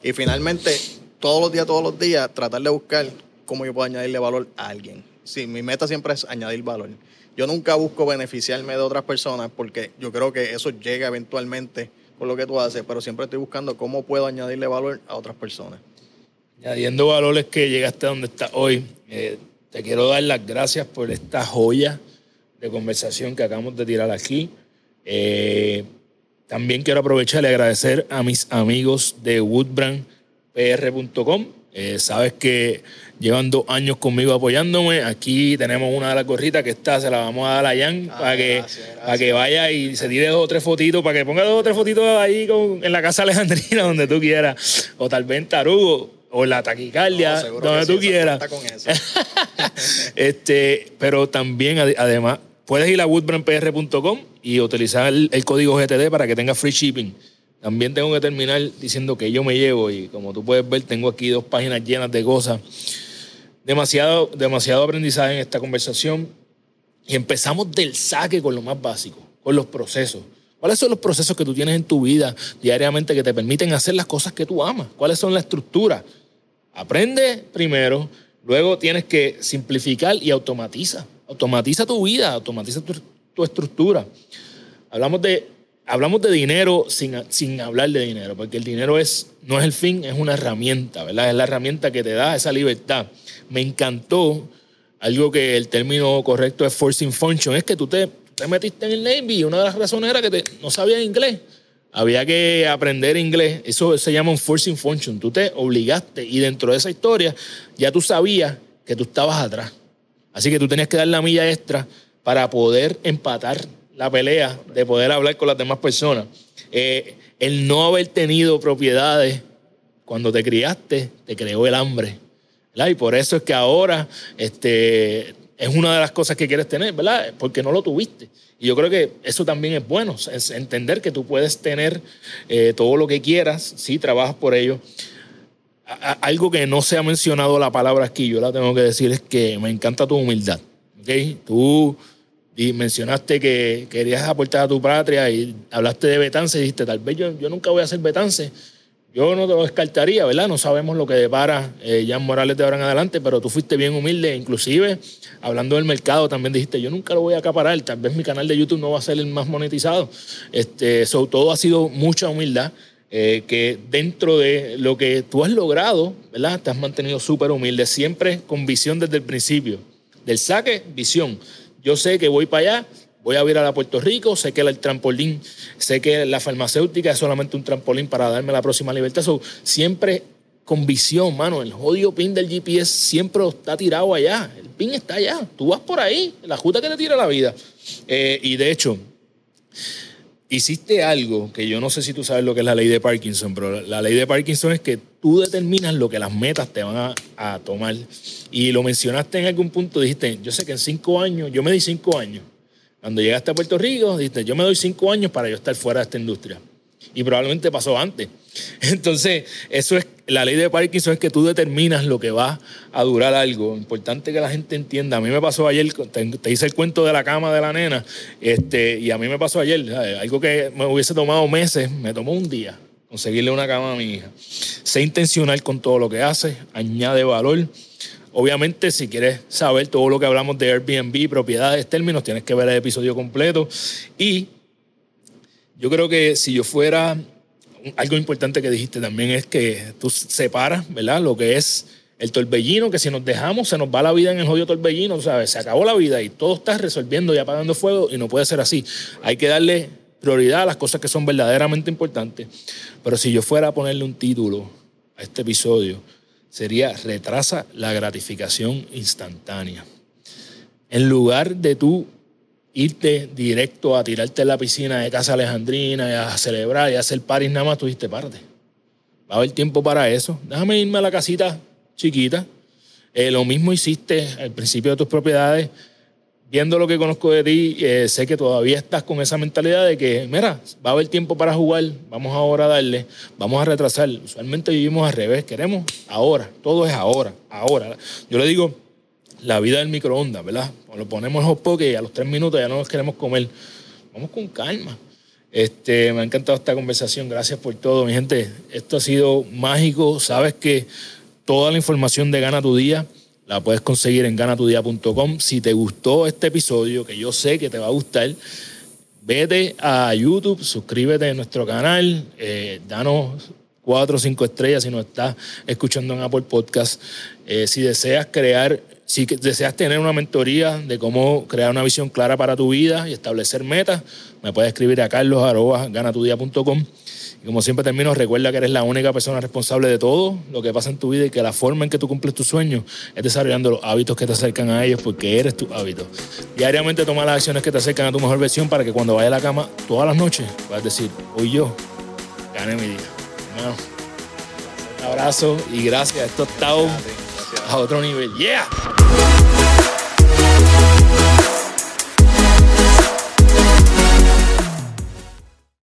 Y finalmente, todos los días, todos los días, tratar de buscar cómo yo puedo añadirle valor a alguien. Sí, mi meta siempre es añadir valor. Yo nunca busco beneficiarme de otras personas porque yo creo que eso llega eventualmente con lo que tú haces, pero siempre estoy buscando cómo puedo añadirle valor a otras personas. Añadiendo valores que llegaste a donde estás hoy, eh, te quiero dar las gracias por esta joya de conversación que acabamos de tirar aquí. Eh, también quiero aprovechar y agradecer a mis amigos de woodbrandpr.com. Eh, sabes que llevan dos años conmigo apoyándome. Aquí tenemos una de las gorritas que está, se la vamos a dar a Jan ah, para, que, para que vaya y se tire dos o tres fotitos, para que ponga dos o tres fotitos ahí en la casa Alejandrina, *laughs* donde tú quieras. O tal vez en Tarugo o la taquicardia, donde tú quieras. *laughs* este, pero también, además, Puedes ir a woodbrandpr.com y utilizar el, código GTD para que tengas free shipping. También tengo que terminar diciendo que yo me llevo y como tú puedes ver tengo aquí dos páginas llenas de cosas. Demasiado, demasiado aprendizaje en esta conversación y empezamos del saque con lo más básico, con los procesos. ¿Cuáles son los procesos que tú tienes en tu vida diariamente que te permiten hacer las cosas que tú amas? ¿Cuáles son las estructuras? Aprende primero, luego tienes que simplificar y automatiza. Automatiza tu vida, automatiza tu, estructura. Hablamos de, hablamos de dinero sin, sin, hablar de dinero, porque el dinero es, no es el fin, es una herramienta, ¿verdad? Es la herramienta que te da esa libertad. Me encantó algo que el término correcto es forcing function, es que tú te, te metiste en el Navy y una de las razones era que no sabías inglés. Había que aprender inglés. Eso se llama un forcing function. Tú te obligaste y dentro de esa historia ya tú sabías que tú estabas atrás. Así que tú tenías que dar la milla extra para poder empatar la pelea, de poder hablar con las demás personas. Eh, el no haber tenido propiedades cuando te criaste, te creó el hambre. Y por eso es que ahora este, es una de las cosas que quieres tener, ¿verdad? Porque no lo tuviste. Y yo creo que eso también es bueno, es entender que tú puedes tener eh, todo lo que quieras, si trabajas por ello, algo que no se ha mencionado la palabra aquí, yo la tengo que decir, es que me encanta tu humildad. ¿okay? Tú mencionaste que querías aportar a tu patria y hablaste de Betance y dijiste, tal vez yo, yo nunca voy a ser Betance. Yo no te lo descartaría, ¿verdad? No sabemos lo que depara eh, Jan Morales de ahora en adelante, pero tú fuiste bien humilde. Inclusive, hablando del mercado, también dijiste, yo nunca lo voy a acaparar. Tal vez mi canal de YouTube no va a ser el más monetizado. Este, sobre todo ha sido mucha humildad. Eh, que dentro de lo que tú has logrado, ¿verdad? Te has mantenido súper humilde, siempre con visión desde el principio. Del saque, visión. Yo sé que voy para allá, voy a ir a Puerto Rico, sé que el trampolín, sé que la farmacéutica es solamente un trampolín para darme la próxima libertad. siempre con visión, mano. El jodido pin del GPS siempre está tirado allá. El pin está allá. Tú vas por ahí, la justa que te tira la vida. Eh, y de hecho, hiciste algo que yo no sé si tú sabes lo que es la ley de Parkinson, pero la ley de Parkinson es que tú determinas lo que las metas te van a, tomar. Y lo mencionaste en algún punto, dijiste, yo sé que en cinco años, yo me di cinco años. Cuando llegaste a Puerto Rico, dijiste, yo me doy cinco años para yo estar fuera de esta industria. Y probablemente pasó antes. Entonces, eso es, la ley de Parkinson es que tú determinas lo que va a durar algo. Importante que la gente entienda. A mí me pasó ayer, te, hice el cuento de la cama de la nena, este, y a mí me pasó ayer, algo que me hubiese tomado meses, me tomó un día conseguirle una cama a mi hija. Sé intencional con todo lo que hace, añade valor. Obviamente, si quieres saber todo lo que hablamos de Airbnb, propiedades, términos, tienes que ver el episodio completo. Y yo creo que si yo fuera algo importante que dijiste también es que tú separas, ¿verdad? Lo que es el torbellino, que si nos dejamos se nos va la vida en el jodido torbellino, ¿sabes? Se acabó la vida y todo está resolviendo y apagando fuego y no puede ser así. Hay que darle prioridad a las cosas que son verdaderamente importantes. Pero si yo fuera a ponerle un título a este episodio, sería retrasa la gratificación instantánea. En lugar de tú irte directo a tirarte en la piscina de Casa Alejandrina y a celebrar y a hacer paris nada más, tú dijiste, parte. Va a haber tiempo para eso. Déjame irme a la casita chiquita. Eh, lo mismo hiciste al principio de tus propiedades. Viendo lo que conozco de ti, eh, sé que todavía estás con esa mentalidad de que, mira, va a haber tiempo para jugar, vamos ahora a darle, vamos a retrasar. Usualmente vivimos al revés, queremos ahora, todo es ahora, ahora. Yo le digo, la vida del microondas, ¿verdad? Lo ponemos en hot y a los tres minutos ya no nos queremos comer. Vamos con calma. Este, me ha encantado esta conversación. Gracias por todo, mi gente. Esto ha sido mágico. Sabes que toda la información de Gana tu Día la puedes conseguir en ganatudía.com. Si te gustó este episodio, que yo sé que te va a gustar, vete a YouTube, suscríbete a nuestro canal, eh, danos cuatro o cinco estrellas si nos estás escuchando en Apple Podcast. Eh, si deseas crear si deseas tener una mentoría de cómo crear una visión clara para tu vida y establecer metas, me puedes escribir a carlos.ganatudia.com. Y como siempre termino, recuerda que eres la única persona responsable de todo lo que pasa en tu vida y que la forma en que tú cumples tus sueños es desarrollando los hábitos que te acercan a ellos porque eres tu hábito. Diariamente toma las acciones que te acercan a tu mejor versión para que cuando vayas a la cama todas las noches puedas decir, hoy yo gané mi día. un abrazo y gracias. Esto está a otro nivel. ¡Yeah!